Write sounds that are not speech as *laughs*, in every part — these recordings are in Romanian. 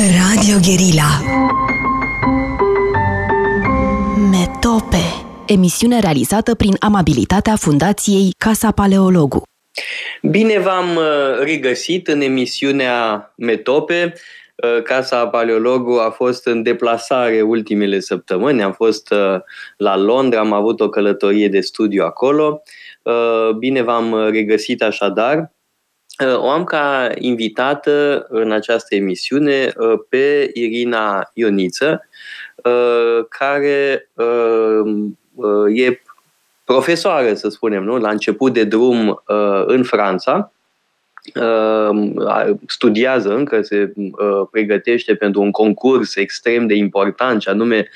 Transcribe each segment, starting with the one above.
Radio Guerilla Metope Emisiune realizată prin amabilitatea Fundației Casa Paleologu Bine v-am uh, regăsit în emisiunea Metope. Uh, Casa Paleologu a fost în deplasare ultimele săptămâni. Am fost uh, la Londra, am avut o călătorie de studiu acolo. Bine v-am regăsit așadar. O am ca invitată în această emisiune pe Irina Ioniță, care e profesoară, să spunem, nu? la început de drum uh, în Franța, uh, studiază încă, se uh, pregătește pentru un concurs extrem de important, și anume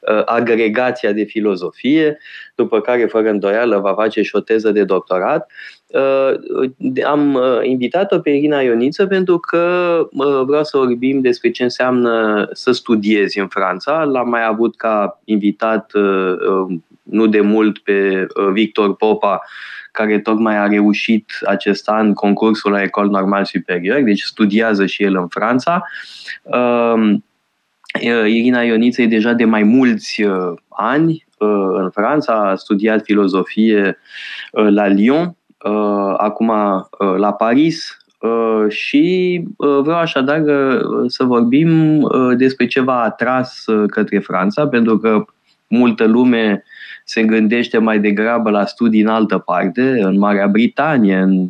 uh, agregația de filozofie, după care, fără îndoială, va face și o teză de doctorat. Uh, am uh, invitat-o pe Irina Ioniță pentru că uh, vreau să vorbim despre ce înseamnă să studiezi în Franța. L-am mai avut ca invitat uh, nu de mult pe uh, Victor Popa, care tocmai a reușit acest an concursul la Ecole Normal Superior, deci studiază și el în Franța. Um, uh, Irina Ioniță e deja de mai mulți uh, ani în Franța, a studiat filozofie la Lyon, acum la Paris, și vreau așadar să vorbim despre ce v-a atras către Franța, pentru că multă lume se gândește mai degrabă la studii în altă parte, în Marea Britanie, în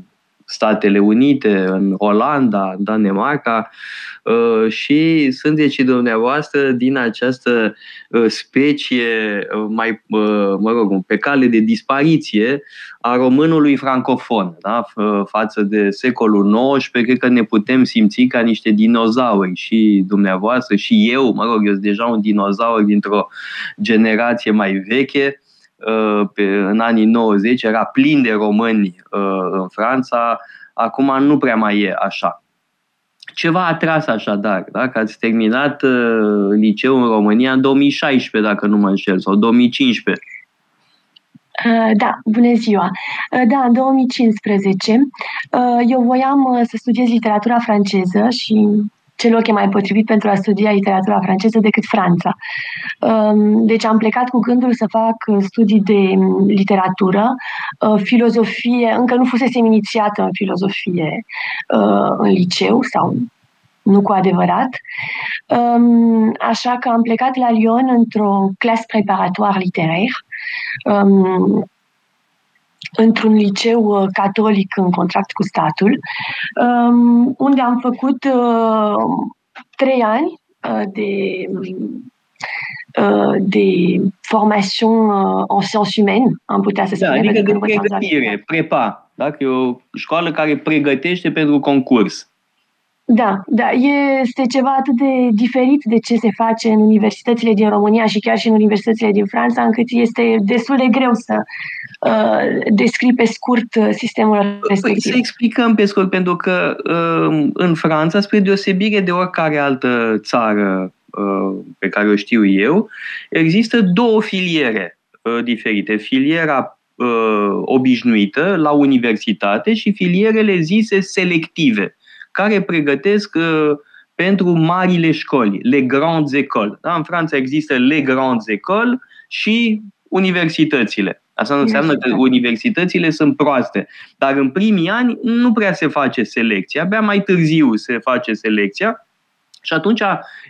Statele Unite, în Olanda, în Danemarca uh, și sunteți și dumneavoastră din această uh, specie uh, mai, mă rog, pe cale de dispariție a românului francofon, da? față de secolul XIX, cred că ne putem simți ca niște dinozauri și dumneavoastră și eu, mă rog, eu sunt deja un dinozaur dintr-o generație mai veche, Uh, pe, în anii 90 era plin de români uh, în Franța, acum nu prea mai e așa. Ce v-a atras așadar? Da? Că ați terminat uh, liceul în România în 2016, dacă nu mă înșel, sau 2015. Da, bună ziua! Da, în 2015 eu voiam să studiez literatura franceză și ce loc e mai potrivit pentru a studia literatura franceză decât Franța. Um, deci am plecat cu gândul să fac uh, studii de um, literatură, uh, filozofie, încă nu fusesem inițiată în filozofie uh, în liceu sau nu cu adevărat. Um, așa că am plecat la Lyon într-o clasă preparatoare literaire într-un liceu uh, catolic în contract cu statul, um, unde am făcut uh, trei ani uh, de de formation en sciences humaines, am putea să da, spunem. Adică de pregătire, prepa, da? E o școală care pregătește pentru concurs. Da, da, este ceva atât de diferit de ce se face în universitățile din România și chiar și în universitățile din Franța, încât este destul de greu să uh, descrii pe scurt uh, sistemul păi, respectiv. Să explicăm pe scurt, pentru că uh, în Franța, spre deosebire de oricare altă țară uh, pe care o știu eu, există două filiere uh, diferite. Filiera uh, obișnuită la universitate și filierele zise selective care pregătesc uh, pentru marile școli, le grandes écoles. Da? În Franța există le grandes écoles și universitățile. Asta nu înseamnă că universitățile sunt proaste. Dar în primii ani nu prea se face selecția, abia mai târziu se face selecția și atunci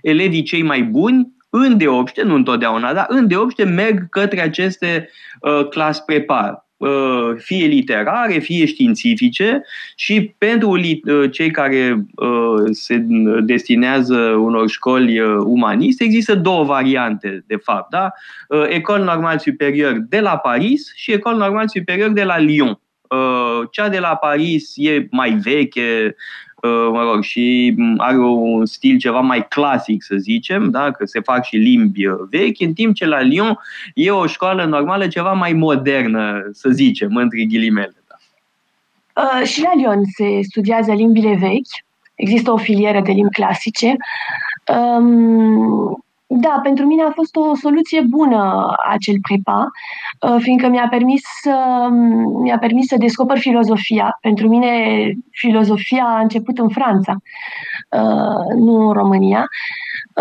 elevii cei mai buni, îndeopște, nu întotdeauna, dar îndeopște merg către aceste uh, clas prepar. Uh, fie literare, fie științifice și pentru uh, cei care uh, se destinează unor școli umaniste există două variante, de fapt. Da? Ecole Normal Superior de la Paris și Ecole Normal Superior de la Lyon. Cea de la Paris e mai veche, Uh, mă rog, și are un stil ceva mai clasic, să zicem, da? că se fac și limbi uh, vechi, în timp ce la Lyon e o școală normală ceva mai modernă, să zicem, între ghilimele. Da. Uh, și la Lyon se studiază limbile vechi, există o filieră de limbi clasice. Um, da, pentru mine a fost o soluție bună acel prepa, uh, fiindcă mi-a permis să, mi-a permis să descoper filozofia. Pentru mine filozofia a început în Franța. nu în România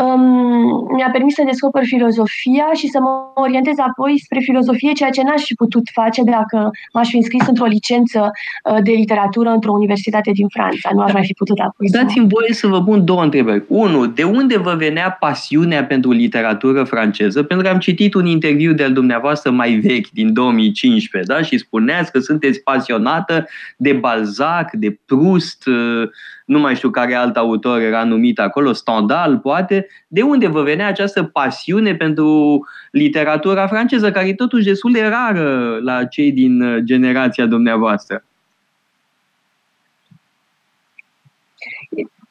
um, mi-a permis să descoper filozofia și să mă orientez apoi spre filozofie, ceea ce n-aș fi putut face dacă m-aș fi înscris într-o licență uh, de literatură într-o universitate din Franța. Nu aș mai fi putut apoi. Dați-mi voie să vă pun două întrebări. Unu, de unde vă venea pasiunea pentru literatură franceză? Pentru că am citit un interviu de-al dumneavoastră mai vechi, din 2015, da? și spuneați că sunteți pasionată de Balzac, de Proust, uh, nu mai știu care alt autor era numit acolo, Stendhal, poate, de unde vă venea această pasiune pentru literatura franceză, care e totuși destul de rară la cei din uh, generația dumneavoastră?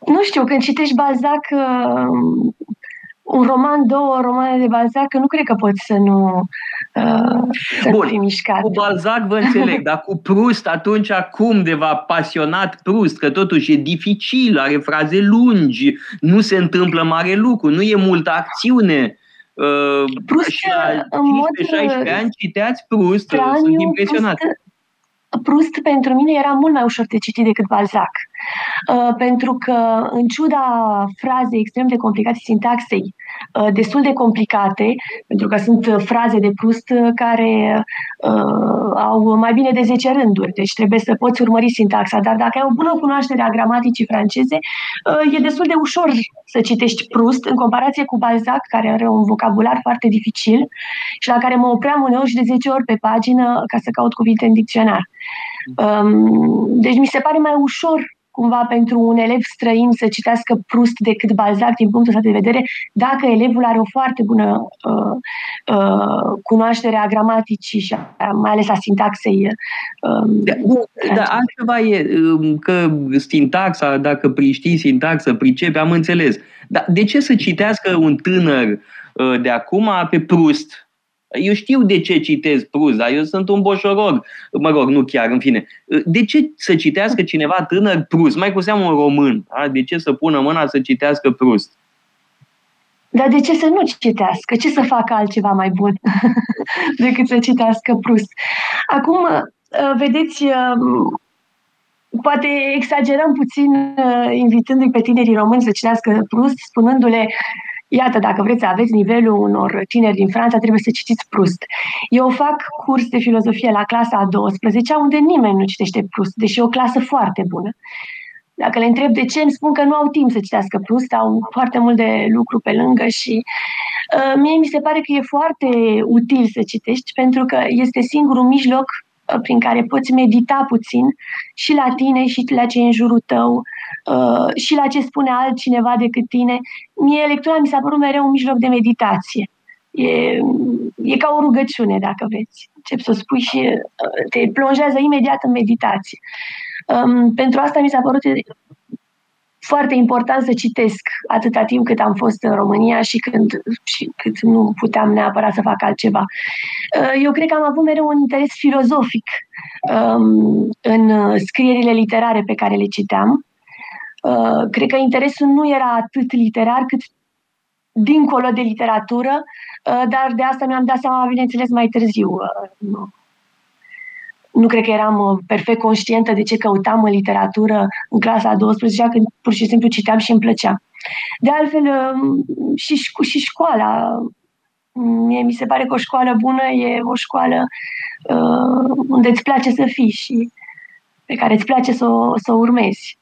Nu știu, când citești Balzac, uh, un roman, două romane de Balzac, nu cred că poți să nu uh, să Bun, fi mișcat. cu Balzac vă înțeleg, *laughs* dar cu Proust atunci cum de v-a pasionat Proust? Că totuși e dificil, are fraze lungi, nu se întâmplă mare lucru, nu e multă acțiune. Uh, Proust, și la în mod 15-16 ani citeați Proust, straniu, sunt impresionat. Proust, Proust pentru mine era mult mai ușor de citit decât Balzac. Uh, pentru că, în ciuda frazei extrem de complicate, sintaxei uh, destul de complicate, pentru că sunt fraze de Proust care uh, au mai bine de 10 rânduri, deci trebuie să poți urmări sintaxa, dar dacă ai o bună cunoaștere a gramaticii franceze, uh, e destul de ușor să citești Proust în comparație cu Balzac, care are un vocabular foarte dificil și la care mă opream uneori și de 10 ori pe pagină ca să caut cuvinte în dicționar. Um, deci mi se pare mai ușor cumva pentru un elev străin să citească Proust decât Balzac din punctul ăsta de vedere, dacă elevul are o foarte bună uh, uh, cunoaștere a gramaticii și a, mai ales a sintaxei. Uh, da, da, altceva e um, că sintaxa, dacă știi sintaxă, pricepe, am înțeles. Dar de ce să citească un tânăr uh, de acum pe Proust? Eu știu de ce citesc Proust, dar eu sunt un boșorog. Mă rog, nu chiar, în fine. De ce să citească cineva tânăr Proust? Mai cu seamă un român. Da? De ce să pună mâna să citească Proust? Dar de ce să nu citească? Ce să facă altceva mai bun *laughs* decât să citească Proust? Acum, uh, vedeți, uh, poate exagerăm puțin uh, invitându-i pe tinerii români să citească Proust, spunându-le Iată, dacă vreți să aveți nivelul unor tineri din Franța, trebuie să citiți Proust. Eu fac curs de filozofie la clasa a 12 unde nimeni nu citește Proust, deși e o clasă foarte bună. Dacă le întreb de ce, îmi spun că nu au timp să citească Proust, au foarte mult de lucru pe lângă și uh, mie mi se pare că e foarte util să citești pentru că este singurul mijloc uh, prin care poți medita puțin și la tine și la ce e în jurul tău, Uh, și la ce spune altcineva decât tine. Mie lectura mi s-a părut mereu un mijloc de meditație. E, e ca o rugăciune, dacă vreți. Încep să spui și uh, te plonjează imediat în meditație. Um, pentru asta mi s-a părut foarte important să citesc atâta timp cât am fost în România și când și cât nu puteam neapărat să fac altceva. Uh, eu cred că am avut mereu un interes filozofic um, în scrierile literare pe care le citeam Uh, cred că interesul nu era atât literar cât dincolo de literatură, uh, dar de asta mi-am dat seama, bineînțeles, mai târziu. Uh, nu, nu cred că eram perfect conștientă de ce căutam în literatură în clasa a 12 când pur și simplu citeam și îmi plăcea. De altfel, și, și școala. Mie mi se pare că o școală bună e o școală uh, unde îți place să fii și pe care îți place să o, să o urmezi.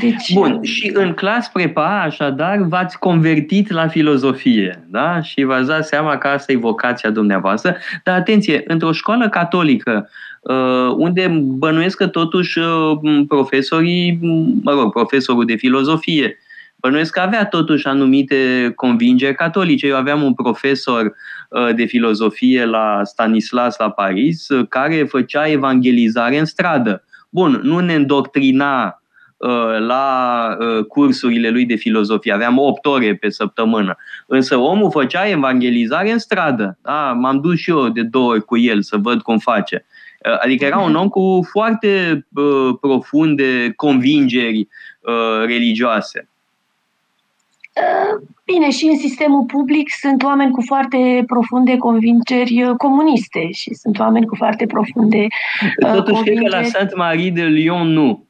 Deci... Bun, și în clas prepa, așadar, v-ați convertit la filozofie, da? Și v-ați dat seama că asta e vocația dumneavoastră. Dar atenție, într-o școală catolică, uh, unde bănuiesc că totuși uh, profesorii, mă rog, profesorul de filozofie, bănuiesc că avea totuși anumite convingeri catolice. Eu aveam un profesor uh, de filozofie la Stanislas la Paris, care făcea evangelizare în stradă. Bun, nu ne îndoctrina Uh, la uh, cursurile lui de filozofie. Aveam 8 ore pe săptămână. Însă omul făcea evangelizare în stradă. Da? M-am dus și eu de două ori cu el să văd cum face. Uh, adică era un om cu foarte uh, profunde convingeri uh, religioase. Bine, și în sistemul public sunt oameni cu foarte profunde convingeri comuniste și sunt oameni cu foarte profunde Totuși, convingeri... cred că la Sainte-Marie de Lyon nu.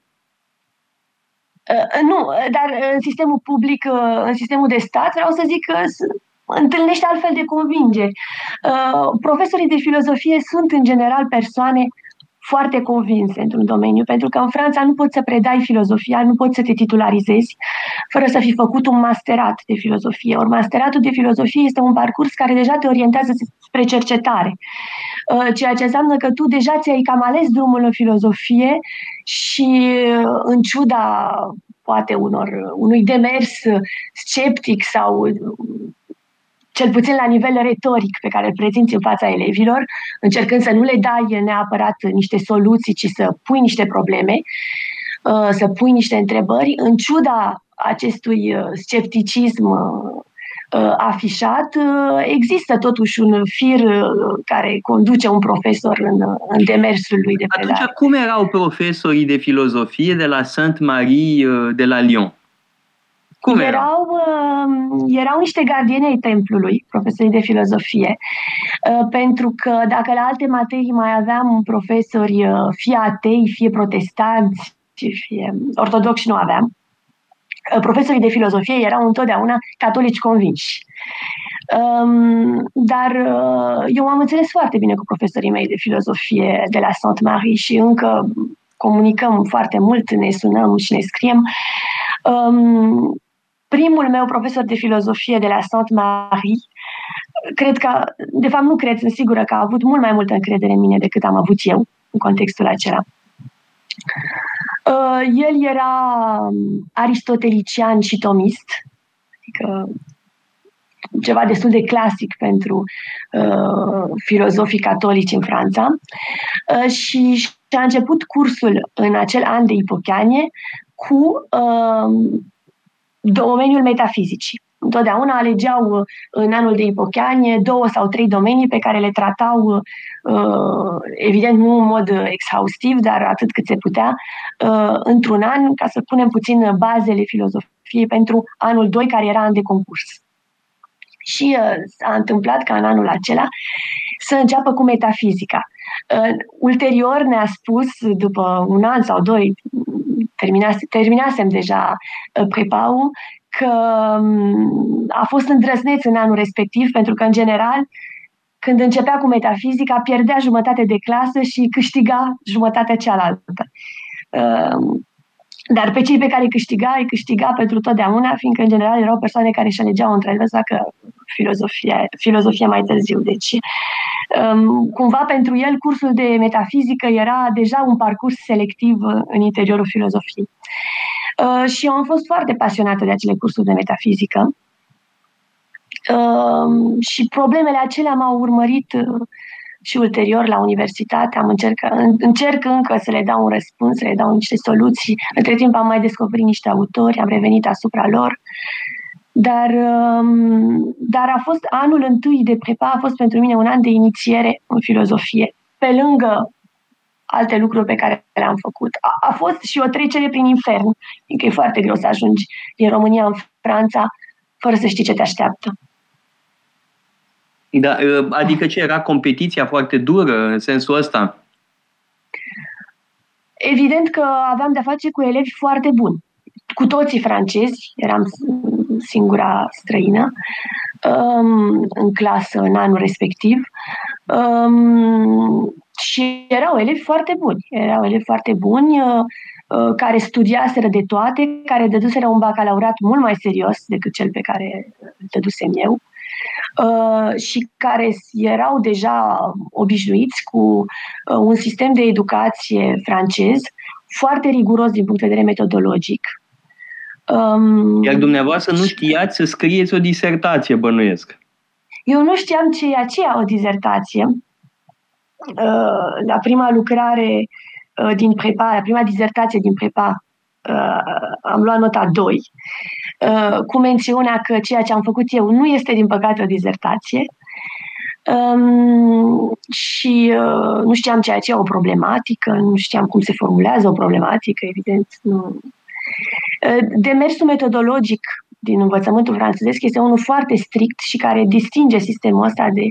Nu, dar în sistemul public, în sistemul de stat, vreau să zic că întâlnește altfel de convingeri. Profesorii de filozofie sunt în general persoane foarte convinse într-un domeniu, pentru că în Franța nu poți să predai filozofia, nu poți să te titularizezi fără să fi făcut un masterat de filozofie. Ori masteratul de filozofie este un parcurs care deja te orientează spre cercetare, uh, ceea ce înseamnă că tu deja ți-ai cam ales drumul în filozofie și uh, în ciuda poate unor, unui demers sceptic sau cel puțin la nivel retoric pe care îl prezinți în fața elevilor, încercând să nu le dai neapărat niște soluții, ci să pui niște probleme, uh, să pui niște întrebări, în ciuda acestui uh, scepticism uh, afișat, există totuși un fir care conduce un profesor în, în demersul lui de predare. Atunci, cum erau profesorii de filozofie de la Sainte-Marie de la Lyon? Cum erau? Uh, erau niște gardieni ai templului, profesorii de filozofie, uh, pentru că dacă la alte materii mai aveam profesori uh, fie atei, fie protestanți, fie ortodoxi, nu aveam, uh, profesorii de filozofie erau întotdeauna catolici convinși. Um, dar uh, eu am înțeles foarte bine cu profesorii mei de filozofie de la Sainte Marie și încă comunicăm foarte mult, ne sunăm și ne scriem. Um, primul meu profesor de filozofie de la Sainte Marie, cred că, de fapt nu cred, sunt sigură că a avut mult mai multă încredere în mine decât am avut eu în contextul acela. Uh, el era aristotelician și tomist, adică ceva destul de clasic pentru uh, filozofii catolici în Franța uh, și, și a început cursul în acel an de ipochianie cu uh, domeniul metafizicii. Întotdeauna alegeau uh, în anul de ipochianie două sau trei domenii pe care le tratau, uh, evident nu în mod exhaustiv, dar atât cât se putea, uh, într-un an, ca să punem puțin bazele filozofiei pentru anul 2, care era an de concurs. Și s-a întâmplat ca în anul acela să înceapă cu metafizica. Ulterior ne-a spus, după un an sau doi, terminase, terminasem deja uh, prepau, că um, a fost îndrăzneț în anul respectiv, pentru că, în general, când începea cu metafizica, pierdea jumătate de clasă și câștiga jumătatea cealaltă. Um, dar pe cei pe care îi câștiga, îi câștiga pentru totdeauna, fiindcă, în general, erau persoane care își alegeau între ele să facă filozofia, filozofia mai târziu. Deci, um, cumva, pentru el, cursul de metafizică era deja un parcurs selectiv în interiorul filozofiei. Uh, și eu am fost foarte pasionată de acele cursuri de metafizică. Uh, și problemele acelea m-au urmărit uh, și ulterior la universitate am încercat, încerc încă să le dau un răspuns, să le dau niște soluții. Între timp am mai descoperit niște autori, am revenit asupra lor. Dar, um, dar a fost anul întâi de prepa, a fost pentru mine un an de inițiere în filozofie. Pe lângă alte lucruri pe care le-am făcut. A, a fost și o trecere prin infern, fiindcă e foarte greu să ajungi din România în Franța fără să știi ce te așteaptă. Da, ă, adică ce era competiția foarte dură în sensul ăsta? Evident că aveam de-a face cu elevi foarte buni. Cu toții francezi, eram singura străină um, în clasă în anul respectiv. Um, și erau elevi foarte buni. Erau elevi foarte buni uh, uh, care studiaseră de toate, care dăduseră un bacalaureat mult mai serios decât cel pe care îl dădusem eu. Uh, și care erau deja obișnuiți cu uh, un sistem de educație francez foarte riguros din punct de vedere metodologic. Um, Iar dumneavoastră nu știați să scrieți o disertație, bănuiesc. Eu nu știam ce e aceea o dizertație. Uh, la prima lucrare din prepa, la prima dizertație din prepa, am luat nota 2 Uh, cu mențiunea că ceea ce am făcut eu nu este, din păcate, o dizertație. Um, și uh, nu știam ceea ce e o problematică, nu știam cum se formulează o problematică, evident. Nu. Uh, demersul metodologic din învățământul francezesc este unul foarte strict și care distinge sistemul ăsta de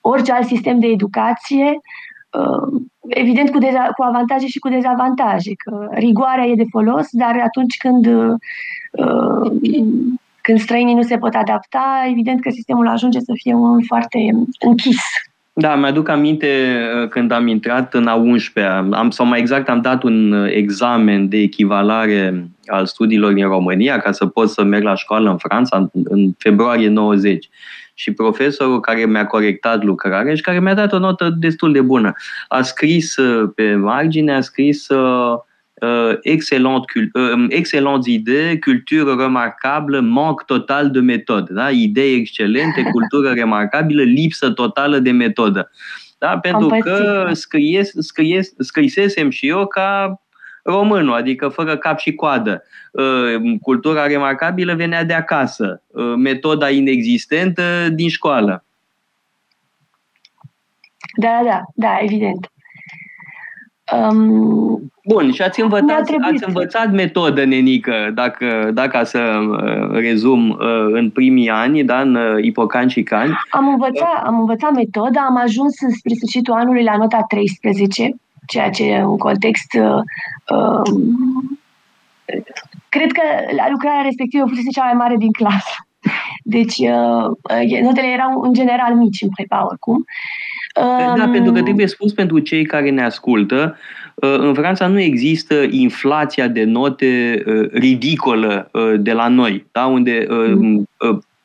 orice alt sistem de educație evident cu, deza- cu avantaje și cu dezavantaje, că rigoarea e de folos, dar atunci când, când străinii nu se pot adapta, evident că sistemul ajunge să fie unul foarte închis. Da, mi-aduc aminte uh, când am intrat în a 11-a, am, sau mai exact am dat un uh, examen de echivalare al studiilor din România ca să pot să merg la școală în Franța în, în februarie 90. Și profesorul care mi-a corectat lucrarea și care mi-a dat o notă destul de bună, a scris uh, pe margine, a scris uh, euh, excellente, euh, excellentes idées, culture remarquable, manque total de metodă. Da? Idei excelente, *laughs* cultură remarcabilă, lipsă totală de metodă. Da? Pentru că scries, scries, scrisesem și eu ca românul, adică fără cap și coadă. Cultura remarcabilă venea de acasă, metoda inexistentă din școală. Da, da, da, evident. Um, Bun, și ați învățat, ați învățat metodă, nenică, dacă, dacă să uh, rezum, uh, în primii ani, da, în uh, Ipocan și Cani. Am învățat, am învățat metoda, am ajuns spre sfârșitul anului la nota 13, ceea ce în context uh, cred că la lucrarea respectivă fusese cea mai mare din clasă. Deci uh, notele erau în general mici în prepa oricum. Da, um, pentru că trebuie spus pentru cei care ne ascultă, uh, în Franța nu există inflația de note uh, ridicolă uh, de la noi, da? unde mm.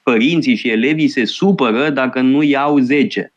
părinții și elevii se supără dacă nu iau 10.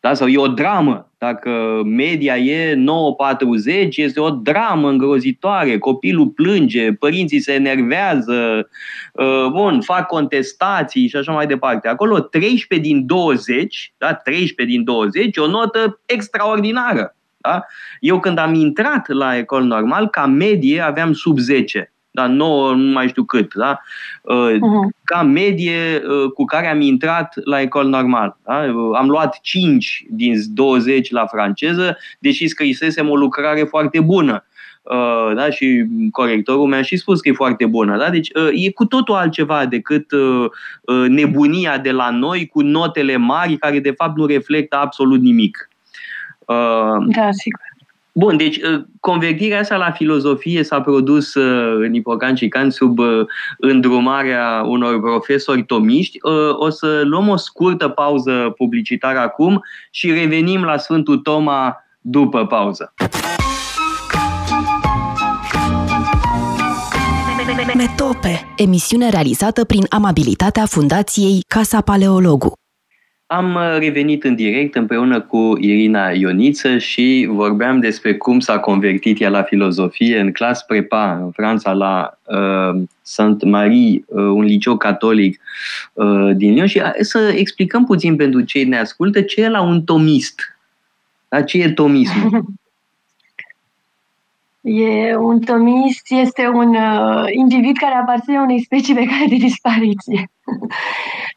Da? Sau e o dramă. Dacă media e 9,40, este o dramă îngrozitoare. Copilul plânge, părinții se enervează, uh, bun, fac contestații și așa mai departe. Acolo 13 din 20, da? 13 din 20, o notă extraordinară. Da? Eu când am intrat la ecol normal, ca medie aveam sub 10 da, 9, nu mai știu cât, da? Uh-huh. ca medie uh, cu care am intrat la ecol normal. Da? Uh, am luat 5 din 20 la franceză, deși scrisesem o lucrare foarte bună. Uh, da? Și corectorul mi-a și spus că e foarte bună. Da? Deci e cu totul altceva decât nebunia de la noi cu notele mari care de fapt nu reflectă absolut nimic. Da, sigur. Bun, deci uh, convertirea asta la filozofie s-a produs uh, în Ipocan și Can sub uh, îndrumarea unor profesori tomiști. O să luăm o scurtă pauză publicitară acum și revenim la Sfântul Toma după pauză. Metope, emisiune realizată prin amabilitatea Fundației Casa Paleologu. Am uh, revenit în direct împreună cu Irina Ioniță și vorbeam despre cum s-a convertit ea la filozofie în clas prepa în Franța la uh, Sainte-Marie, uh, un liceu catolic uh, din Lyon și uh, să explicăm puțin pentru cei ne ascultă ce e la un tomist. Da? Ce e tomismul? *laughs* E un tomist, este un uh, individ care aparține unei specii pe *laughs* care de dispariție.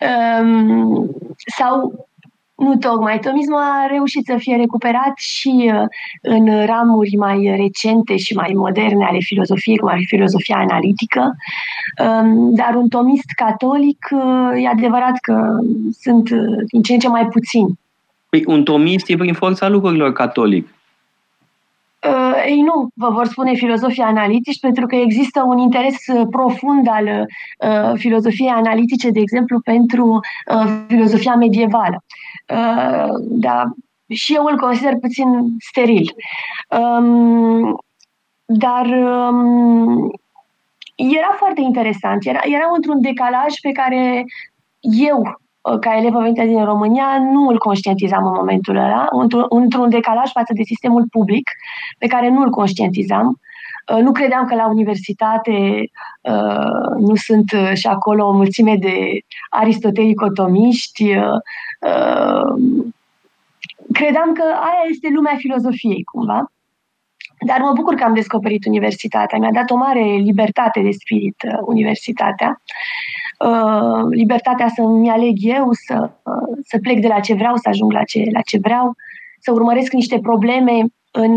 Um, sau nu tocmai. Tomismul a reușit să fie recuperat și uh, în ramuri mai recente și mai moderne ale filozofiei, cum ar fi filozofia analitică, um, dar un tomist catolic uh, e adevărat că sunt uh, din ce în ce mai puțini. Păi un tomist e prin forța lucrurilor catolic. Uh, ei nu, vă vor spune filozofii analitici, pentru că există un interes uh, profund al uh, filozofiei analitice, de exemplu, pentru uh, filozofia medievală. Uh, da, și eu îl consider puțin steril. Um, dar um, era foarte interesant. Era, era într-un decalaj pe care eu Uh, ca elevă venită din România, nu îl conștientizam în momentul ăla, într-un decalaj față de sistemul public, pe care nu îl conștientizam. Uh, nu credeam că la universitate uh, nu sunt și acolo o mulțime de aristotelicotomiști. Credeam că aia este lumea filozofiei, cumva. Dar mă bucur că am descoperit universitatea. Mi-a dat o mare libertate de spirit universitatea. Uh, libertatea să-mi aleg eu, să, uh, să plec de la ce vreau, să ajung la ce, la ce vreau, să urmăresc niște probleme în,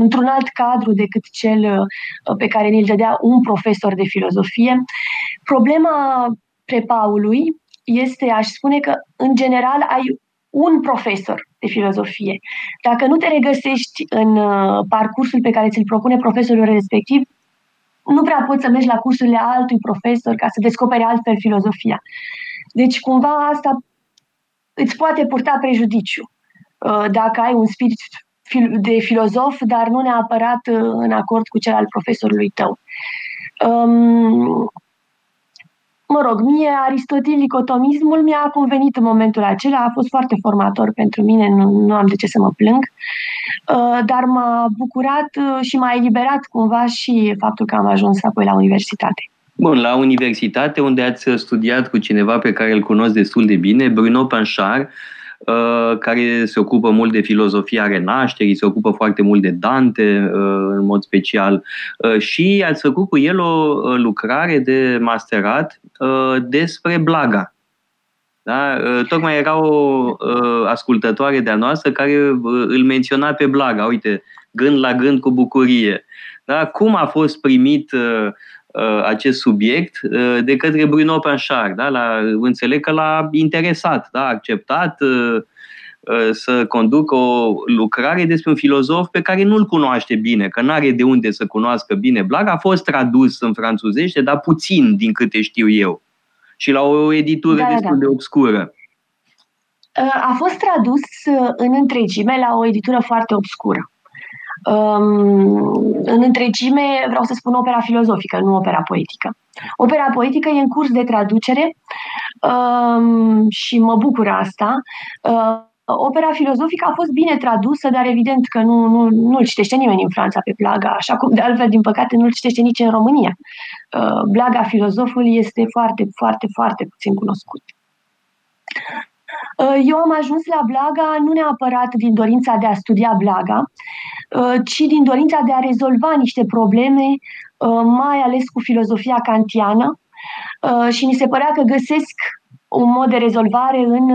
într-un alt cadru decât cel uh, pe care ne-l dădea un profesor de filozofie. Problema prepaului este, aș spune că, în general, ai un profesor de filozofie. Dacă nu te regăsești în uh, parcursul pe care ți-l propune profesorul respectiv, nu prea poți să mergi la cursurile altui profesor ca să descoperi altfel filozofia. Deci, cumva, asta îți poate purta prejudiciu uh, dacă ai un spirit de filozof, dar nu neapărat uh, în acord cu cel al profesorului tău. Um, Mă rog, mie aristotelicotomismul mi-a convenit în momentul acela, a fost foarte formator pentru mine, nu, nu am de ce să mă plâng, uh, dar m-a bucurat uh, și m-a eliberat cumva și faptul că am ajuns apoi la universitate. Bun, la universitate, unde ați studiat cu cineva pe care îl cunosc destul de bine, Bruno Panchard, Uh, care se ocupă mult de filozofia renașterii, se ocupă foarte mult de Dante uh, în mod special uh, și ați făcut cu el o lucrare de masterat despre Blaga. Da? Tocmai era o ascultătoare de-a noastră care îl menționa pe Blaga, uite, gând la gând cu bucurie. Da? Cum a fost primit Uh, acest subiect uh, de către Bruno Panchard. Da? La, înțeleg că l-a interesat, da? a acceptat uh, să conducă o lucrare despre un filozof pe care nu-l cunoaște bine, că nu are de unde să cunoască bine Blag. A fost tradus în franțuzește, dar puțin din câte știu eu. Și la o editură da, da destul da. de obscură. A fost tradus în întregime la o editură foarte obscură. Um, în întregime vreau să spun opera filozofică, nu opera poetică. Opera poetică e în curs de traducere um, și mă bucur asta. Uh, opera filozofică a fost bine tradusă, dar evident că nu, nu, nu-l citește nimeni în Franța pe Blaga, așa cum de altfel, din păcate, nu-l citește nici în România. Uh, Blaga, filozoful, este foarte, foarte, foarte puțin cunoscut. Uh, eu am ajuns la Blaga nu neapărat din dorința de a studia Blaga, uh, ci din dorința de a rezolva niște probleme, uh, mai ales cu filozofia kantiană și mi se părea că găsesc un mod de rezolvare în,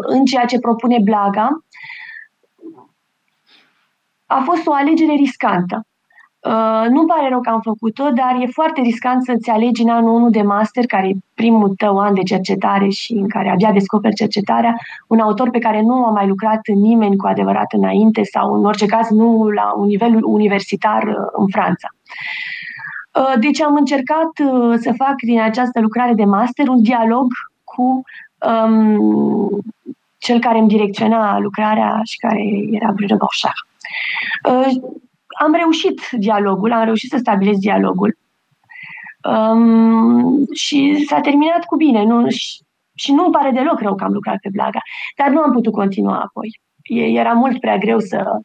în ceea ce propune Blaga. A fost o alegere riscantă. Uh, nu-mi pare rău că am făcut-o, dar e foarte riscant să-ți alegi în anul 1 de master, care e primul tău an de cercetare și în care abia descoperi cercetarea, un autor pe care nu a mai lucrat nimeni cu adevărat înainte sau în orice caz nu la un nivel universitar uh, în Franța. Uh, deci am încercat să fac din această lucrare de master un dialog cu um, cel care îmi direcționa lucrarea și care era Bruno Borchardt. Uh, am reușit dialogul, am reușit să stabilesc dialogul. Um, și s-a terminat cu bine. Nu, și, și nu îmi pare deloc rău că am lucrat pe Blaga, dar nu am putut continua apoi. E, era mult prea greu să,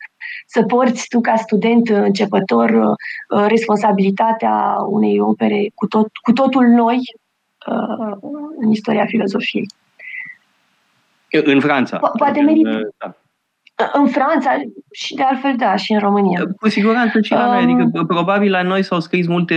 să porți tu ca student începător uh, responsabilitatea unei opere cu, tot, cu totul noi uh, în istoria filozofiei. În Franța. Po- poate merită. Da în Franța și de altfel, da, și în România. Cu siguranță și la noi. Adică, um, probabil la noi s-au scris multe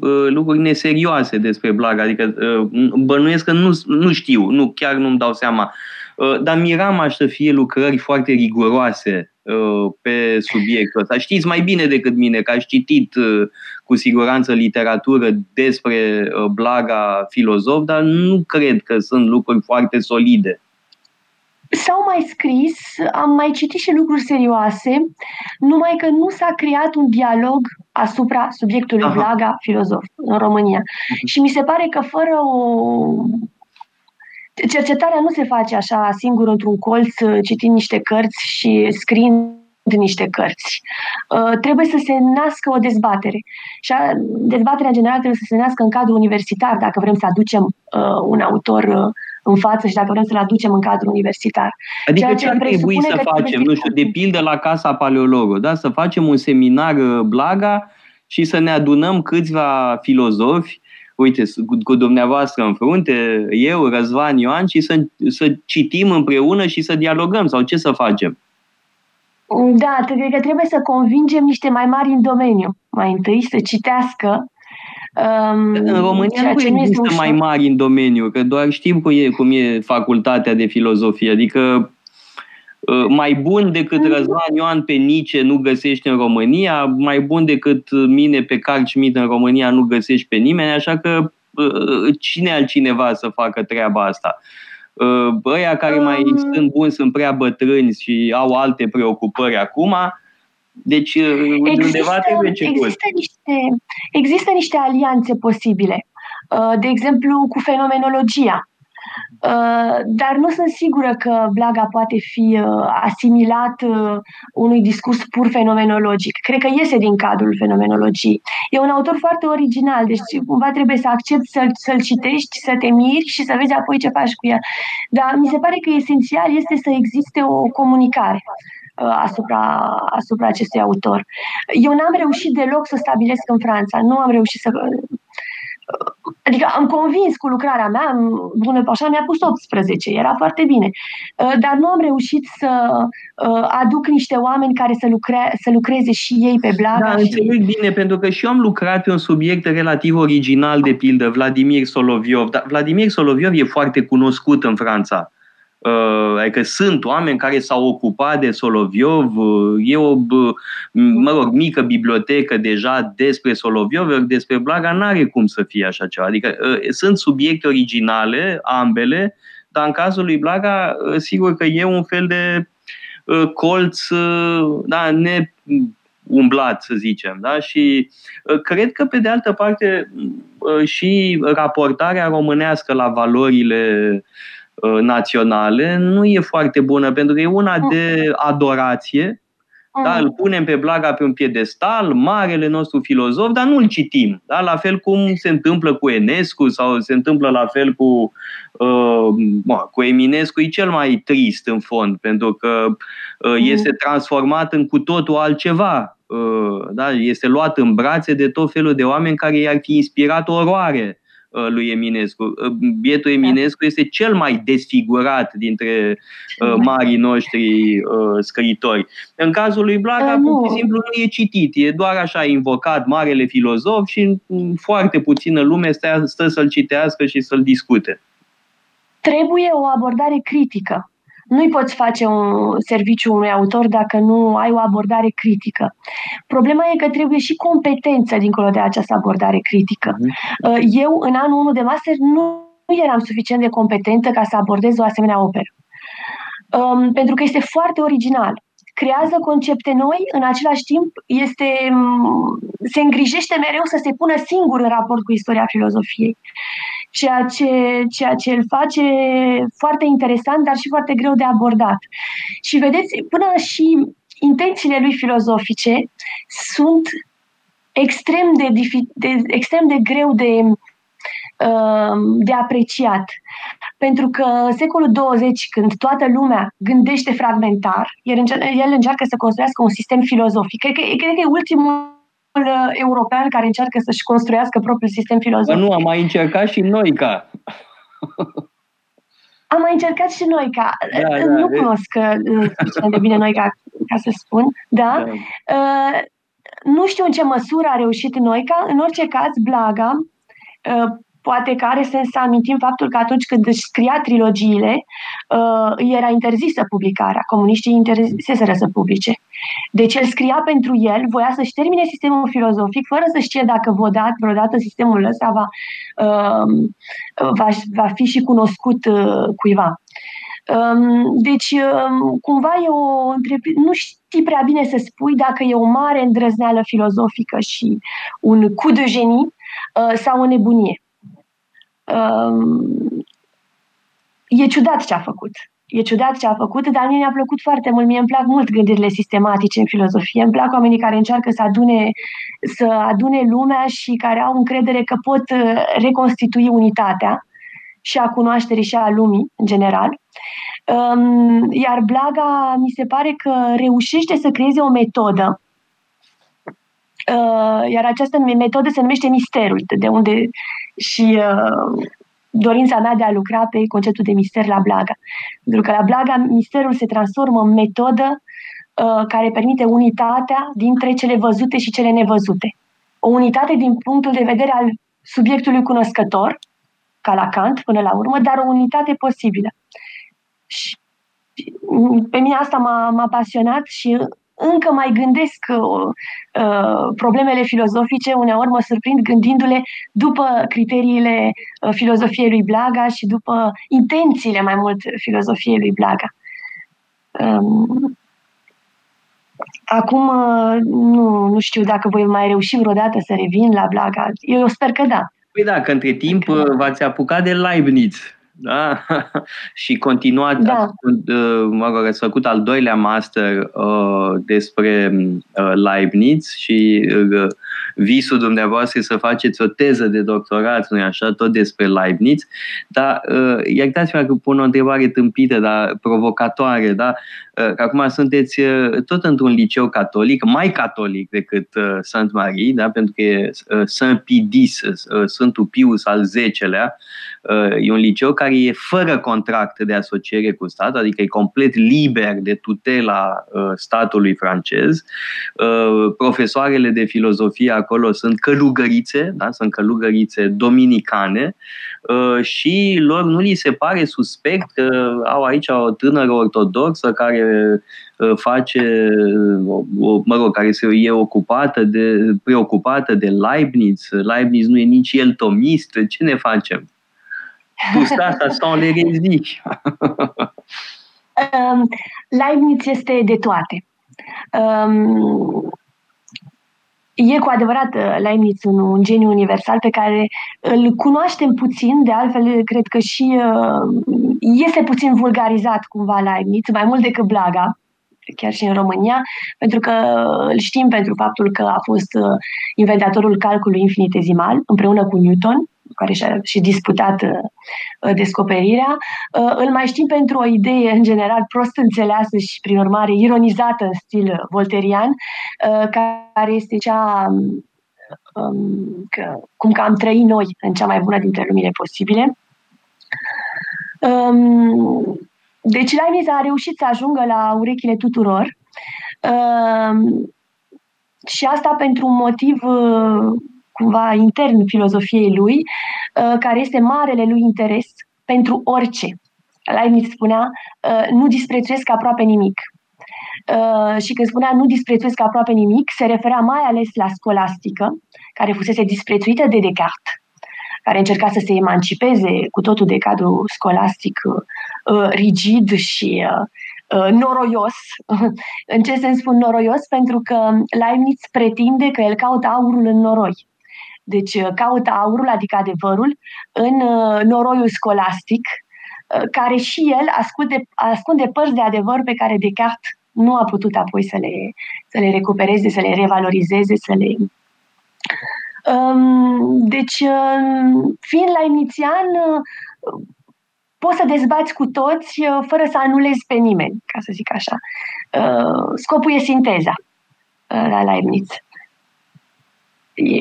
uh, lucruri neserioase despre Blaga. Adică, uh, bănuiesc că nu, nu știu, nu, chiar nu-mi dau seama. Uh, dar miram aș să fie lucrări foarte riguroase uh, pe subiectul ăsta. Știți mai bine decât mine că aș citit uh, cu siguranță literatură despre uh, Blaga filozof, dar nu cred că sunt lucruri foarte solide. S-au mai scris, am mai citit și lucruri serioase, numai că nu s-a creat un dialog asupra subiectului Aha. Blaga, filozof, în România. Uh-huh. Și mi se pare că fără o cercetarea nu se face așa singur într-un colț, citind niște cărți și scriind niște cărți. Uh, trebuie să se nască o dezbatere. Și a, dezbaterea generală trebuie să se nască în cadrul universitar, dacă vrem să aducem uh, un autor uh, în față și dacă vrem să-l aducem în cadrul universitar. Adică ce ar trebui să facem? Nu știu, de pildă la Casa Paleologo, da? să facem un seminar uh, Blaga și să ne adunăm câțiva filozofi uite, cu, cu dumneavoastră în frunte, eu, Răzvan Ioan, și să, să citim împreună și să dialogăm, sau ce să facem? Da, cred că trebuie să convingem niște mai mari în domeniu. Mai întâi să citească Um, în România nu există nu mai mari în domeniu, că doar știm cum e, cum e facultatea de filozofie. Adică uh, mai bun decât mm. Răzvan Ioan pe Nice nu găsești în România, mai bun decât mine pe Carl Schmitt în România nu găsești pe nimeni, așa că uh, cine altcineva să facă treaba asta? Ăia care mai um... sunt buni sunt prea bătrâni și au alte preocupări acum. Deci există, undeva trebuie început. Există niște, există niște alianțe posibile. De exemplu, cu fenomenologia Uh, dar nu sunt sigură că Blaga poate fi uh, asimilat uh, unui discurs pur fenomenologic. Cred că iese din cadrul fenomenologiei. E un autor foarte original, deci cumva trebuie să accepti să-l, să-l citești, să te miri și să vezi apoi ce faci cu el. Dar mi se pare că esențial este să existe o comunicare asupra, asupra acestui autor. Eu n-am reușit deloc să stabilesc în Franța, nu am reușit să Adică am convins cu lucrarea mea, bună așa mi-a pus 18, era foarte bine. Uh, dar nu am reușit să uh, aduc niște oameni care să, lucre, să lucreze și ei pe blog. Da, și... înțeleg bine, pentru că și eu am lucrat pe un subiect relativ original, de pildă, Vladimir Soloviov. Dar Vladimir Soloviov e foarte cunoscut în Franța. Uh, adică sunt oameni care s-au ocupat de Soloviov, uh, e o, mă rog, mică bibliotecă deja despre Soloviov, despre Blaga n-are cum să fie așa ceva. Adică uh, sunt subiecte originale, ambele, dar în cazul lui Blaga, sigur că e un fel de colț da, neumblat, să zicem. Da? Și cred că, pe de altă parte, și raportarea românească la valorile uh, Uh, naționale nu e foarte bună, pentru că e una de adorație, da, îl punem pe Blaga pe un piedestal, marele nostru filozof, dar nu îl citim. Da? La fel cum se întâmplă cu Enescu sau se întâmplă la fel cu, uh, cu Eminescu, e cel mai trist în fond, pentru că uh, este transformat în cu totul altceva. Uh, da? Este luat în brațe de tot felul de oameni care i-ar fi inspirat oroare Uh, lui Eminescu. Uh, bietul Eminescu este cel mai desfigurat dintre uh, marii noștri scriitori. În cazul lui Blaga, pur și simplu nu e citit, e doar așa invocat marele filozof și foarte puțină lume stă, stă să-l citească și să-l discute. Trebuie o abordare critică nu-i poți face un serviciu unui autor dacă nu ai o abordare critică. Problema e că trebuie și competență dincolo de această abordare critică. Mhm. Uh, eu, în anul 1 de master, nu eram suficient de competentă ca să abordez o asemenea operă. Um, pentru că este foarte original. Creează concepte noi, în același timp este, um, se îngrijește mereu să se pună singur în raport cu istoria filozofiei ceea ce, ceea ce îl face foarte interesant, dar și foarte greu de abordat. Și vedeți, până și intențiile lui filozofice sunt extrem de, de, extrem de greu de, uh, de apreciat. Pentru că secolul 20, când toată lumea gândește fragmentar, el încearcă să construiască un sistem filozofic. Cred că, cred că e ultimul Uh, european care încearcă să-și construiască propriul sistem filozofic. nu, am mai încercat și noi ca. *laughs* Am mai încercat și noi ca. Da, da, nu da, cunosc uh, suficient de bine noi ca, ca să spun, da? da. Uh, nu știu în ce măsură a reușit noi ca. În orice caz, Blaga uh, poate că are sens să amintim faptul că atunci când își scria trilogiile, uh, era interzisă publicarea. Comuniștii interziseseră să publice. Deci el scria pentru el, voia să-și termine sistemul filozofic, fără să știe dacă vreodată, vreodată sistemul ăsta va, uh, va, va fi și cunoscut uh, cuiva. Um, deci, um, cumva e o nu știi prea bine să spui dacă e o mare îndrăzneală filozofică și un cu de genii sau o nebunie. Um, e ciudat ce a făcut. E ciudat ce a făcut, dar mie mi-a plăcut foarte mult. Mie îmi plac mult gândirile sistematice în filozofie. Îmi plac oamenii care încearcă să adune, să adune lumea și care au încredere că pot uh, reconstitui unitatea și a cunoașterii și a lumii, în general. Um, iar Blaga mi se pare că reușește să creeze o metodă Uh, iar această metodă se numește misterul, de unde și uh, dorința mea de a lucra pe conceptul de mister la Blaga. Pentru că la Blaga misterul se transformă în metodă uh, care permite unitatea dintre cele văzute și cele nevăzute. O unitate din punctul de vedere al subiectului cunoscător, ca la Kant până la urmă, dar o unitate posibilă. Și pe mine asta m-a, m-a pasionat și încă mai gândesc uh, uh, problemele filozofice, uneori mă surprind gândindu-le după criteriile uh, filozofiei lui Blaga și după intențiile mai mult filozofiei lui Blaga. Um, Acum uh, nu, nu știu dacă voi mai reuși vreodată să revin la Blaga. Eu sper că da. Păi da, că între timp că... Uh, v-ați apucat de Leibniz. Da? *laughs* și continuați, da. ați, uh, mă rog, ați făcut al doilea master uh, despre uh, Leibniz și uh, visul dumneavoastră să faceți o teză de doctorat, nu așa, tot despre Leibniz, dar uh, iertați-mă că pun o întrebare tâmpită, dar provocatoare, da? Uh, acum sunteți uh, tot într-un liceu catolic, mai catolic decât uh, Saint Marie, da? pentru că e uh, Saint Pidis, uh, Sfântul Pius al X-lea, uh, e un liceu care e fără contract de asociere cu stat, adică e complet liber de tutela uh, statului francez. Uh, profesoarele de filozofie acolo sunt călugărițe, da? sunt călugărițe dominicane uh, și lor nu li se pare suspect că au aici o tânără ortodoxă care uh, face, uh, mă rog, care se e ocupată de, preocupată de Leibniz. Leibniz nu e nici el tomist. Ce ne facem? Tu asta sans *laughs* l'hérésie. um, Leibniz este de toate. Um, E cu adevărat uh, Leibniz un, un geniu universal pe care îl cunoaștem puțin, de altfel cred că și uh, este puțin vulgarizat cumva Leibniz, mai mult decât Blaga, chiar și în România, pentru că îl știm pentru faptul că a fost uh, inventatorul calculului infinitezimal împreună cu Newton care și-a și disputat uh, descoperirea. Uh, îl mai știm pentru o idee, în general, prost înțeleasă și, prin urmare, ironizată în stil volterian, uh, care este cea um, că, cum că am trăit noi în cea mai bună dintre lumile posibile. Um, deci Leibniz a reușit să ajungă la urechile tuturor um, și asta pentru un motiv uh, cumva intern filozofiei lui, uh, care este marele lui interes pentru orice. Leibniz spunea, uh, nu disprețuiesc aproape nimic. Uh, și când spunea nu disprețuiesc aproape nimic, se referea mai ales la scolastică, care fusese disprețuită de Descartes, care încerca să se emancipeze cu totul de cadrul scolastic rigid și noroios. *laughs* în ce sens spun noroios? Pentru că Leibniz pretinde că el caută aurul în noroi. Deci uh, caută aurul, adică adevărul, în uh, noroiul scolastic, uh, care și el ascunde, ascunde părți de adevăr pe care Descartes nu a putut apoi să le, să le recupereze, să le revalorizeze, să le... Um, deci, um, fiind la inițian, poți să dezbați cu toți fără să anulezi pe nimeni, ca să zic așa. Scopul e sinteza la Leibniz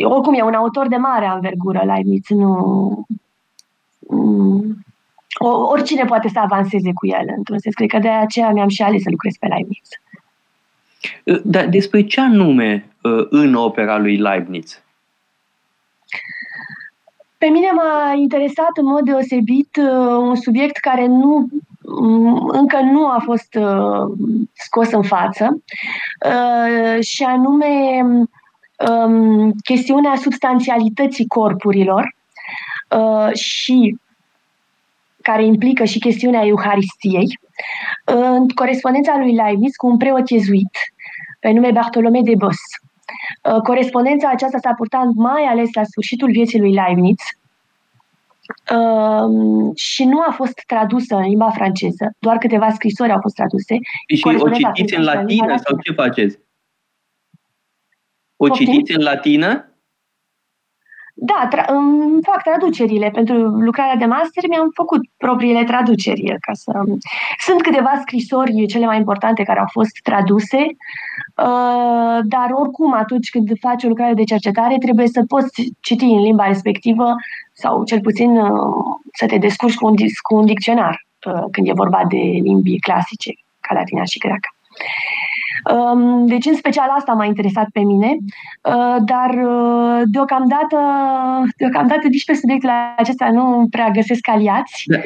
oricum e un autor de mare anvergură, Leibniz, nu... Mm, oricine poate să avanseze cu el, într-un sens. Cred că de aceea mi-am și ales să lucrez pe Leibniz. Dar despre ce anume ă, în opera lui Leibniz? Pe mine m-a interesat în mod deosebit ă, un subiect care nu încă nu a fost ă, scos în față și anume um, chestiunea substanțialității corpurilor uh, și care implică și chestiunea Euharistiei, în corespondența lui Leibniz cu un preot jezuit pe nume Bartolome de Bos. Uh, corespondența aceasta s-a purtat mai ales la sfârșitul vieții lui Leibniz uh, și nu a fost tradusă în limba franceză, doar câteva scrisori au fost traduse. Și o citiți în latină sau ce faceți? O citiți în latină? Da, tra- îmi fac traducerile pentru lucrarea de master, mi-am făcut propriile traduceri. Ca să... Sunt câteva scrisori cele mai importante care au fost traduse, uh, dar oricum atunci când faci o lucrare de cercetare trebuie să poți citi în limba respectivă sau cel puțin uh, să te descurci cu un, cu un dicționar uh, când e vorba de limbi clasice, ca latina și greaca. Deci, în special, asta m-a interesat pe mine, uh, dar uh, deocamdată, deocamdată nici pe subiectul acesta nu prea găsesc aliați. Da.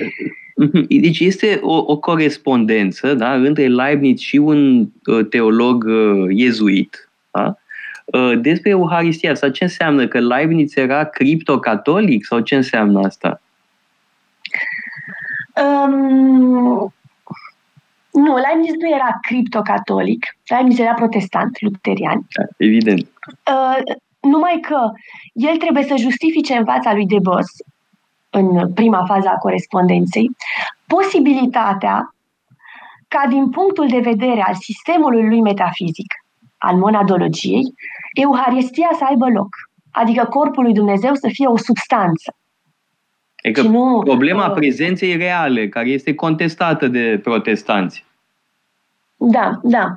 Mhm. Deci este o, o corespondență da, între Leibniz și un uh, teolog uh, iezuit da, uh, despre Euharistia. Sau ce înseamnă? Că Leibniz era criptocatolic? Sau ce înseamnă asta? Um, nu, Leibniz nu era criptocatolic, Leibniz era protestant, luterian. Da, evident. Uh, numai că el trebuie să justifice în fața lui Debos, în prima fază a corespondenței, posibilitatea ca din punctul de vedere al sistemului lui metafizic, al monadologiei, Euharistia să aibă loc. Adică corpul lui Dumnezeu să fie o substanță. Adică nu, problema uh, prezenței reale, care este contestată de protestanți. Da, da.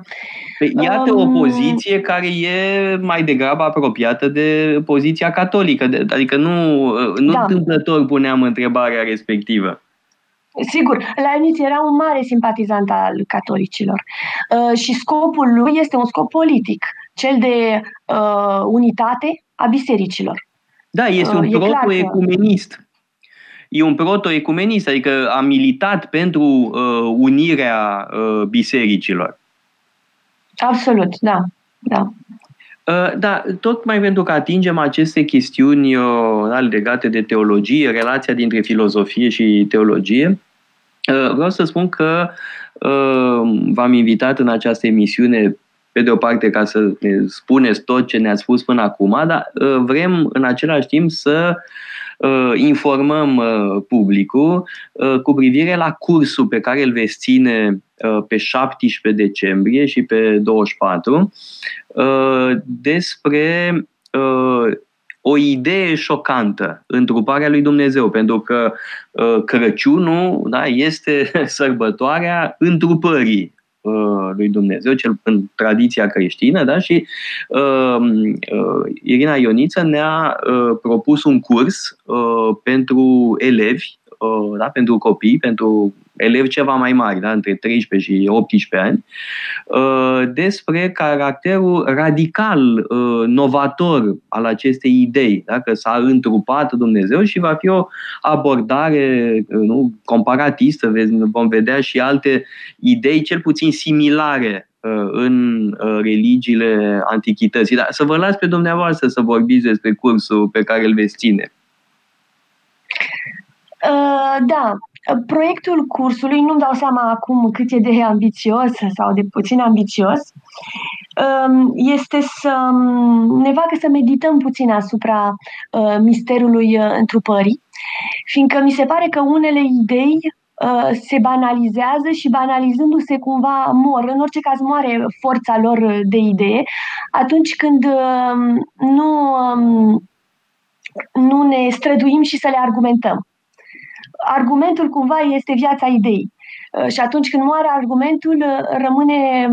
Păi, iată um, o poziție care e mai degrabă apropiată de poziția catolică. Adică nu, nu da. întâmplător puneam întrebarea respectivă. Sigur, Leibniz era un mare simpatizant al catolicilor uh, și scopul lui este un scop politic, cel de uh, unitate a bisericilor. Da, este un uh, proto-ecumenist. E un proto-ecumenist, adică a militat pentru uh, unirea uh, bisericilor. Absolut, da. da. Uh, da, tocmai pentru că atingem aceste chestiuni uh, da, legate de teologie, relația dintre filozofie și teologie, uh, vreau să spun că v-am invitat în această emisiune pe de o parte ca să ne spuneți tot ce ne-ați spus până acum, dar vrem în același timp să informăm publicul cu privire la cursul pe care îl veți ține pe 17 decembrie și pe 24 Uh, despre uh, o idee șocantă, întruparea lui Dumnezeu, pentru că uh, Crăciunul da, este *laughs* sărbătoarea întrupării lui Dumnezeu, cel în tradiția creștină, da? și uh, uh, Irina Ioniță ne-a uh, propus un curs uh, pentru elevi, uh, da? pentru copii, pentru elevi ceva mai mari, da? între 13 și 18 ani, uh, despre caracterul radical, uh, novator al acestei idei, da? că s-a întrupat Dumnezeu și va fi o abordare uh, nu, comparatistă, vom vedea și alte idei cel puțin similare în religiile antichității. Dar să vă las pe dumneavoastră să vorbiți despre cursul pe care îl veți ține. Uh, da, Proiectul cursului, nu-mi dau seama acum cât e de ambițios sau de puțin ambițios, um, este să ne facă să medităm puțin asupra uh, misterului uh, întrupării, fiindcă mi se pare că unele idei uh, se banalizează și banalizându-se cumva mor, în orice caz moare forța lor de idee, atunci când um, nu, um, nu ne străduim și să le argumentăm argumentul cumva este viața ideii. Uh, și atunci când moare argumentul, uh, rămâne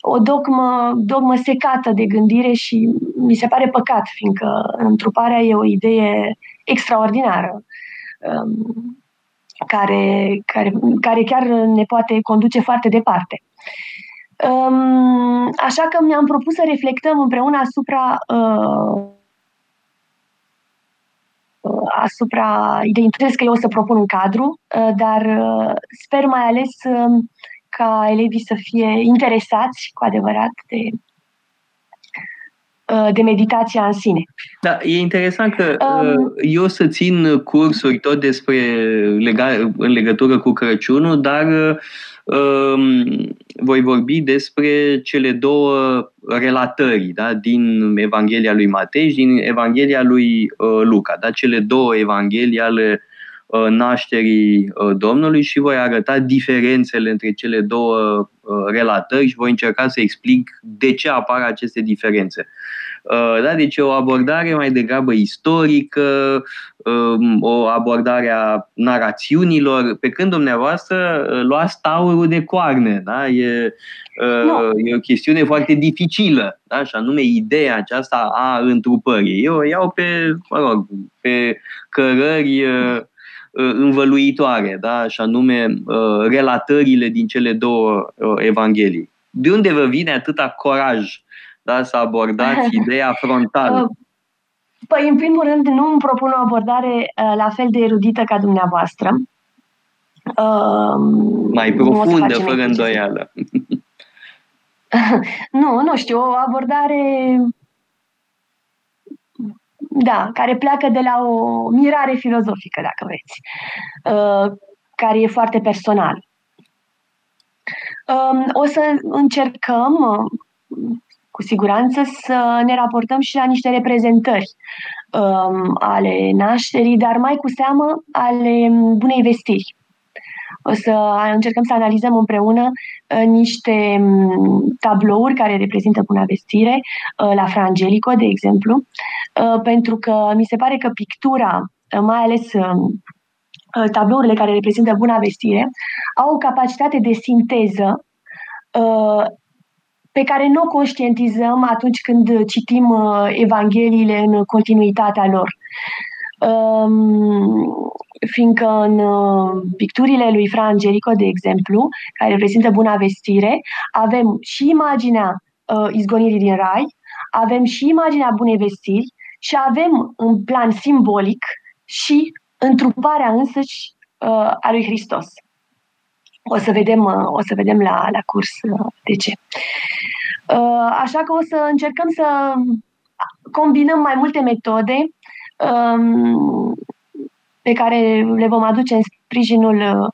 o dogmă, dogmă secată de gândire și mi se pare păcat, fiindcă întruparea e o idee extraordinară um, care, care, care chiar ne poate conduce foarte departe. Um, așa că mi-am propus să reflectăm împreună asupra uh, asupra ideii. Înțeles că eu o să propun un cadru, uh, dar uh, sper mai ales um, ca elevii să fie interesați cu adevărat de uh, de meditația în sine. Da, e interesant că um, eu să țin cursuri tot despre lega, în legătură cu Crăciunul, dar um, voi vorbi despre cele două relatări da, din Evanghelia lui Matei și din Evanghelia lui uh, Luca, da, cele două evanghelii ale uh, nașterii uh, Domnului și voi arăta diferențele între cele două uh, relatări și voi încerca să explic de ce apar aceste diferențe. Uh, da? Deci o abordare mai degrabă istorică, um, o abordare a narațiunilor, pe când dumneavoastră uh, luați taurul de coarne. Da? E, no. Uh, e o chestiune foarte dificilă, da? și anume ideea aceasta a întrupării. Eu o iau pe, mă rog, pe cărări învăluitoare, da? și anume relatările din cele două evanghelii. De unde vă vine atâta coraj da, să abordați *laughs* ideea frontală? Uh, păi, în primul rând, nu îmi propun o abordare uh, la fel de erudită ca dumneavoastră. Uh, mai profundă, fără îndoială. *laughs* nu, nu știu, o abordare da, care pleacă de la o mirare filozofică, dacă vreți, uh, care e foarte personal. Um, o să încercăm, uh, cu siguranță, să ne raportăm și la niște reprezentări um, ale nașterii, dar mai cu seamă ale bunei vestiri. O să încercăm să analizăm împreună uh, niște um, tablouri care reprezintă buna vestire, uh, la Fra Angelico, de exemplu, uh, pentru că mi se pare că pictura, mai ales um, tablourile care reprezintă buna vestire, au o capacitate de sinteză pe care nu o conștientizăm atunci când citim Evangheliile în continuitatea lor. Um, fiindcă în uh, picturile lui Fra Angelico, de exemplu, care reprezintă buna vestire, avem și imaginea uh, izgonirii din rai, avem și imaginea bunei vestiri și avem în plan simbolic și întruparea însăși uh, a lui Hristos. O să vedem, uh, o să vedem la, la curs uh, de ce. Uh, așa că o să încercăm să combinăm mai multe metode um, pe care le vom aduce în sprijinul uh,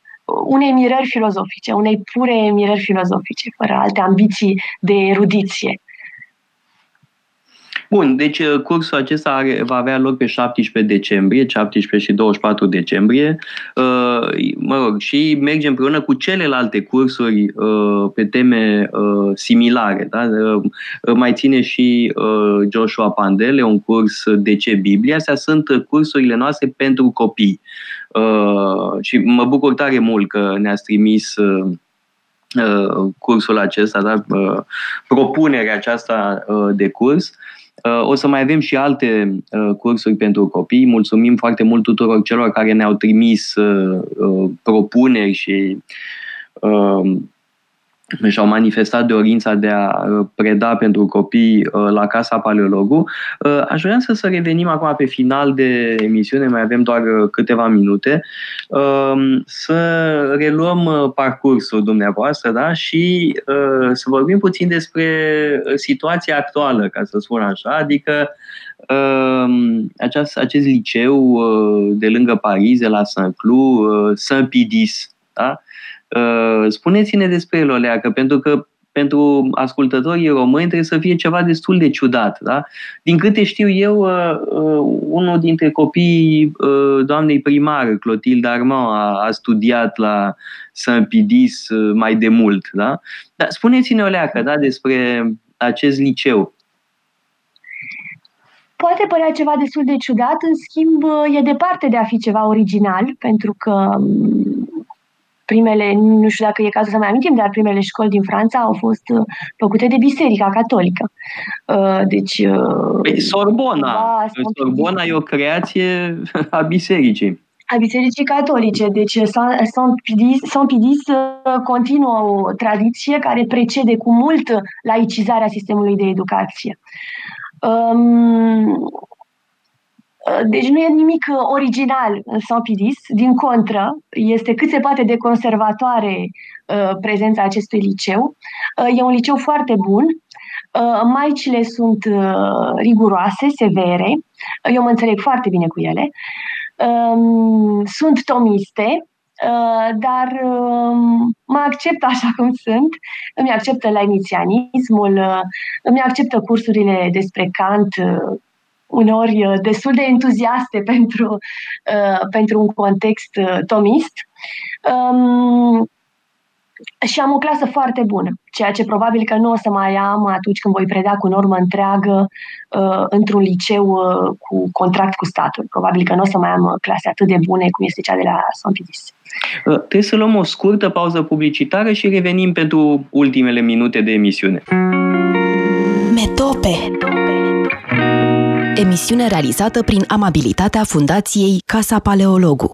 unei mirări filozofice, unei pure mirări filozofice, fără alte ambiții de erudiție. Bun, deci uh, cursul acesta are, va avea loc pe 17 decembrie, 17 și 24 decembrie. Uh, mă rog, și mergem împreună cu celelalte cursuri uh, pe teme similare. Da? Mai ține și Joshua Pandele, un curs de ce Biblia. Astea sunt cursurile noastre pentru copii. Și mă bucur tare mult că ne-ați trimis cursul acesta, da? propunerea aceasta de curs. Uh, o să mai avem și alte uh, cursuri pentru copii. Mulțumim foarte mult tuturor celor care ne-au trimis uh, propuneri și și-au manifestat dorința de a uh, preda pentru copii uh, la Casa Paleologu. Uh, aș vrea să, să revenim acum pe final de emisiune, mai avem doar câteva minute, um, să reluăm parcursul dumneavoastră da? și să vorbim puțin despre situația actuală, ca să spun așa, adică um, acest, acest liceu de lângă Paris, de la Saint-Cloud, Saint-Pidis, da? Uh, spuneți-ne despre el, Oleacă, pentru că pentru ascultătorii români trebuie să fie ceva destul de ciudat. Da? Din câte știu eu, uh, uh, unul dintre copiii doamnei primar, Clotilde Armand, a, a studiat la Saint-Pidis mai de mult. Da? Dar spuneți-ne, Oleacă, da, despre acest liceu. Poate părea ceva destul de ciudat, în schimb e departe de a fi ceva original, pentru că primele, nu știu dacă e cazul să mai amintim, dar primele școli din Franța au fost uh, făcute de Biserica Catolică. Uh, deci... Uh, păi Sorbona. Da, Sorbona e o creație *laughs* a Bisericii a Bisericii Catolice. Deci Saint-Pidis continuă o tradiție care precede cu mult laicizarea sistemului de educație. Um, deci nu e nimic uh, original în Saint-Pidis, din contră, este cât se poate de conservatoare uh, prezența acestui liceu. Uh, e un liceu foarte bun, maicile sunt riguroase, severe, eu mă înțeleg foarte bine cu ele, um, sunt tomiste, dar um, mă acceptă așa cum sunt, îmi acceptă la inițianismul, îmi acceptă cursurile despre Kant, uneori uh, destul de entuziaste *laughs* pentru, uh, pentru un context uh, tomist. Um, și am o clasă foarte bună, ceea ce probabil că nu o să mai am atunci când voi preda cu normă întreagă uh, într-un liceu uh, cu contract cu statul. Probabil că nu o să mai am clase atât de bune cum este cea de la Saint-Pidis. Uh, trebuie să luăm o scurtă pauză publicitară și revenim pentru ultimele minute de emisiune. Metope. Metope emisiune realizată prin amabilitatea Fundației Casa Paleologu.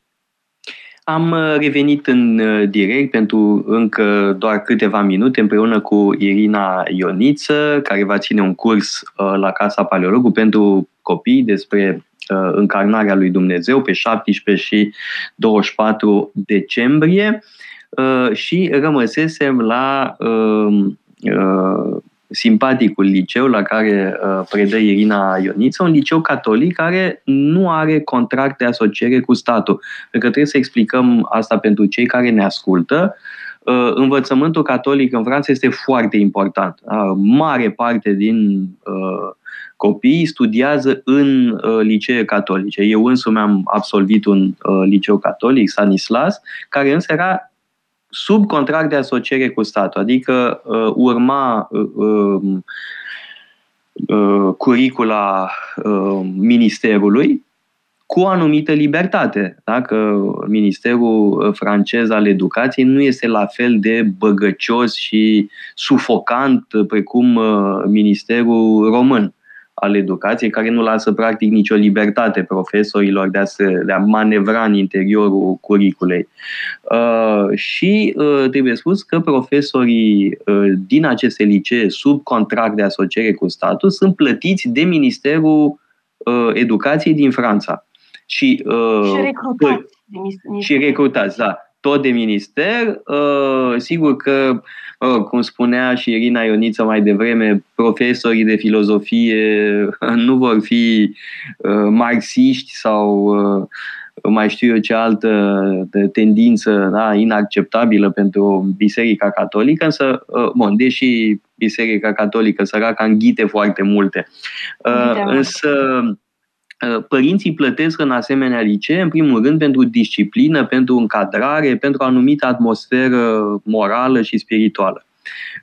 Am uh, revenit în uh, direct pentru încă doar câteva minute împreună cu Irina Ioniță, care va ține un curs uh, la Casa Paleologu pentru copii despre încarnarea lui Dumnezeu pe 17 și 24 decembrie și rămăsesem la simpaticul liceu la care uh, predă Irina Ioniță, un liceu catolic care nu are contract de asociere cu statul. Pentru că trebuie să explicăm asta pentru cei care ne ascultă. Uh, învățământul catolic în Franța este foarte important. Uh, mare parte din uh, copii studiază în uh, licee catolice. Eu însumi am absolvit un uh, liceu catolic, Stanislas, care însă era sub contract de asociere cu statul, adică uh, urma uh, um, uh, curicula uh, ministerului cu o anumită libertate. Dacă Ministerul francez al educației nu este la fel de băgăcios și sufocant precum uh, Ministerul român al educației, care nu lasă practic nicio libertate profesorilor de a, se, de a manevra în interiorul curiculei. Uh, și uh, trebuie spus că profesorii uh, din aceste licee sub contract de asociere cu statul sunt plătiți de Ministerul uh, Educației din Franța. Și, uh, și recrutați. Și recrutați, da tot de minister. Uh, sigur că, cum spunea și Irina Ioniță mai devreme, profesorii de filozofie *laughs* nu vor fi uh, marxiști sau uh, mai știu eu ce altă tendință da, inacceptabilă pentru Biserica Catolică, însă, bun, deși Biserica Catolică săraca înghite foarte multe. Însă, Uh, părinții plătesc în asemenea licee, în primul rând, pentru disciplină, pentru încadrare, pentru o anumită atmosferă morală și spirituală.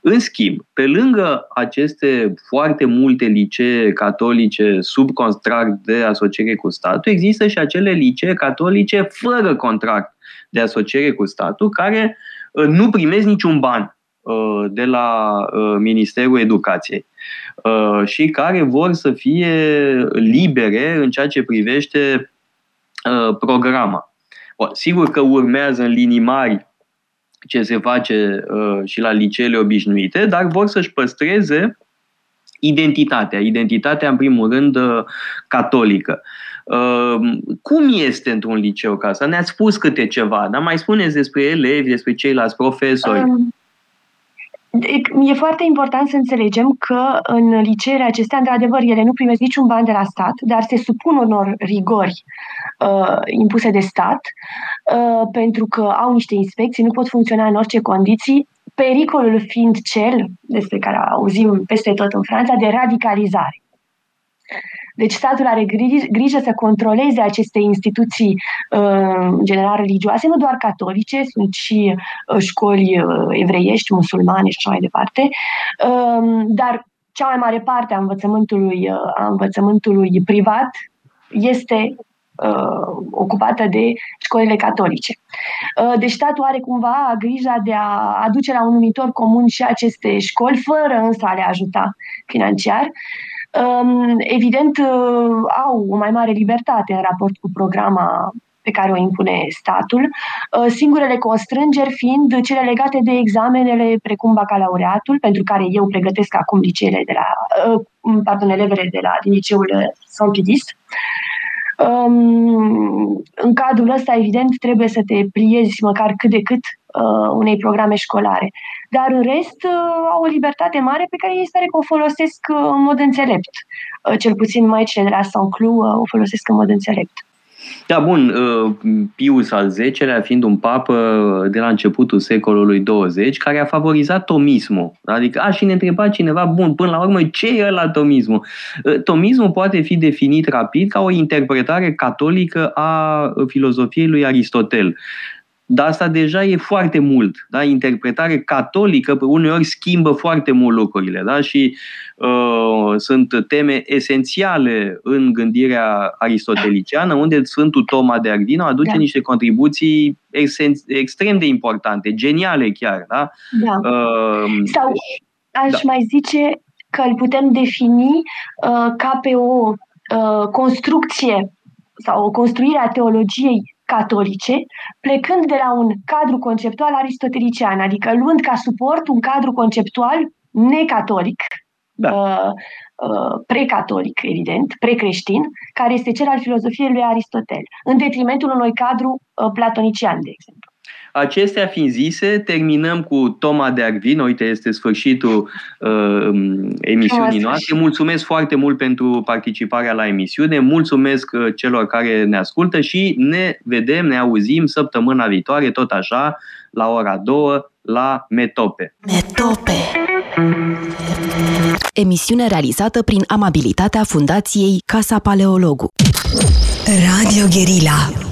În schimb, pe lângă aceste foarte multe licee catolice sub contract de asociere cu statul, există și acele licee catolice fără contract de asociere cu statul, care uh, nu primesc niciun ban uh, de la Ministerul Educației. Uh, și care vor să fie libere în ceea ce privește uh, programa. Sigur că urmează în linii mari ce se face uh, și la liceele obișnuite, dar vor să-și păstreze identitatea, identitatea în primul rând catolică. Cum este într-un liceu ca asta? Ne-ați spus câte ceva, dar mai spuneți despre elevi, despre ceilalți profesori. Um, E foarte important să înțelegem că în liceele acestea, într-adevăr, ele nu primesc niciun ban de la stat, dar se supun unor rigori uh, impuse de stat, uh, pentru că au niște inspecții, nu pot funcționa în orice condiții, pericolul fiind cel, despre care auzim peste tot în Franța, de radicalizare. Deci statul are grijă să controleze aceste instituții uh, general religioase, nu doar catolice, sunt și uh, școli uh, evreiești, musulmane și așa mai departe, uh, dar cea mai mare parte a învățământului, uh, a învățământului privat este uh, ocupată de școlile catolice. Uh, deci statul are cumva grija de a aduce la un numitor comun și aceste școli, fără însă a le ajuta financiar. Evident, uh, au o mai mare libertate în raport cu programa pe care o impune statul, uh, singurele constrângeri fiind cele legate de examenele precum bacalaureatul, pentru care eu pregătesc acum liceele de la, uh, pardon, elevele de la din liceul Saint-Pidis. Um, în cadrul ăsta, evident, trebuie să te pliezi măcar cât de cât uh, unei programe școlare. Dar în rest uh, au o libertate mare pe care ei spune că o folosesc uh, în mod înțelept. Uh, cel puțin mai cele de la Saint-Cloud uh, o folosesc în mod înțelept. Da, bun, uh, Pius al X-lea fiind un papă de la începutul secolului 20, care a favorizat tomismul. Adică, a, și ne întreba cineva, bun, până la urmă, ce e la tomismul? Uh, tomismul poate fi definit rapid ca o interpretare catolică a filozofiei lui Aristotel. Dar asta deja e foarte mult. Da? Interpretare catolică uneori schimbă foarte mult lucrurile. Da? Și uh, sunt teme esențiale în gândirea aristoteliciană, unde Sfântul Toma de Ardino aduce da. niște contribuții ex- extrem de importante, geniale chiar. Da? Da. Uh, Sau aș da. mai zice că îl putem defini uh, ca pe o uh, construcție sau o construire a teologiei catolice, plecând de la un cadru conceptual aristotelician, adică luând ca suport un cadru conceptual necatolic, da. uh, uh, precatolic, evident, precreștin, care este cel al filozofiei lui Aristotel, în detrimentul unui cadru uh, platonician, de exemplu. Acestea fiind zise, terminăm cu Toma de Arvin. Uite, este sfârșitul uh, emisiunii noastre. Mulțumesc foarte mult pentru participarea la emisiune. Mulțumesc uh, celor care ne ascultă și ne vedem, ne auzim săptămâna viitoare, tot așa, la ora 2, la Metope. Metope. Emisiune realizată prin amabilitatea Fundației Casa Paleologu. Radio Guerilla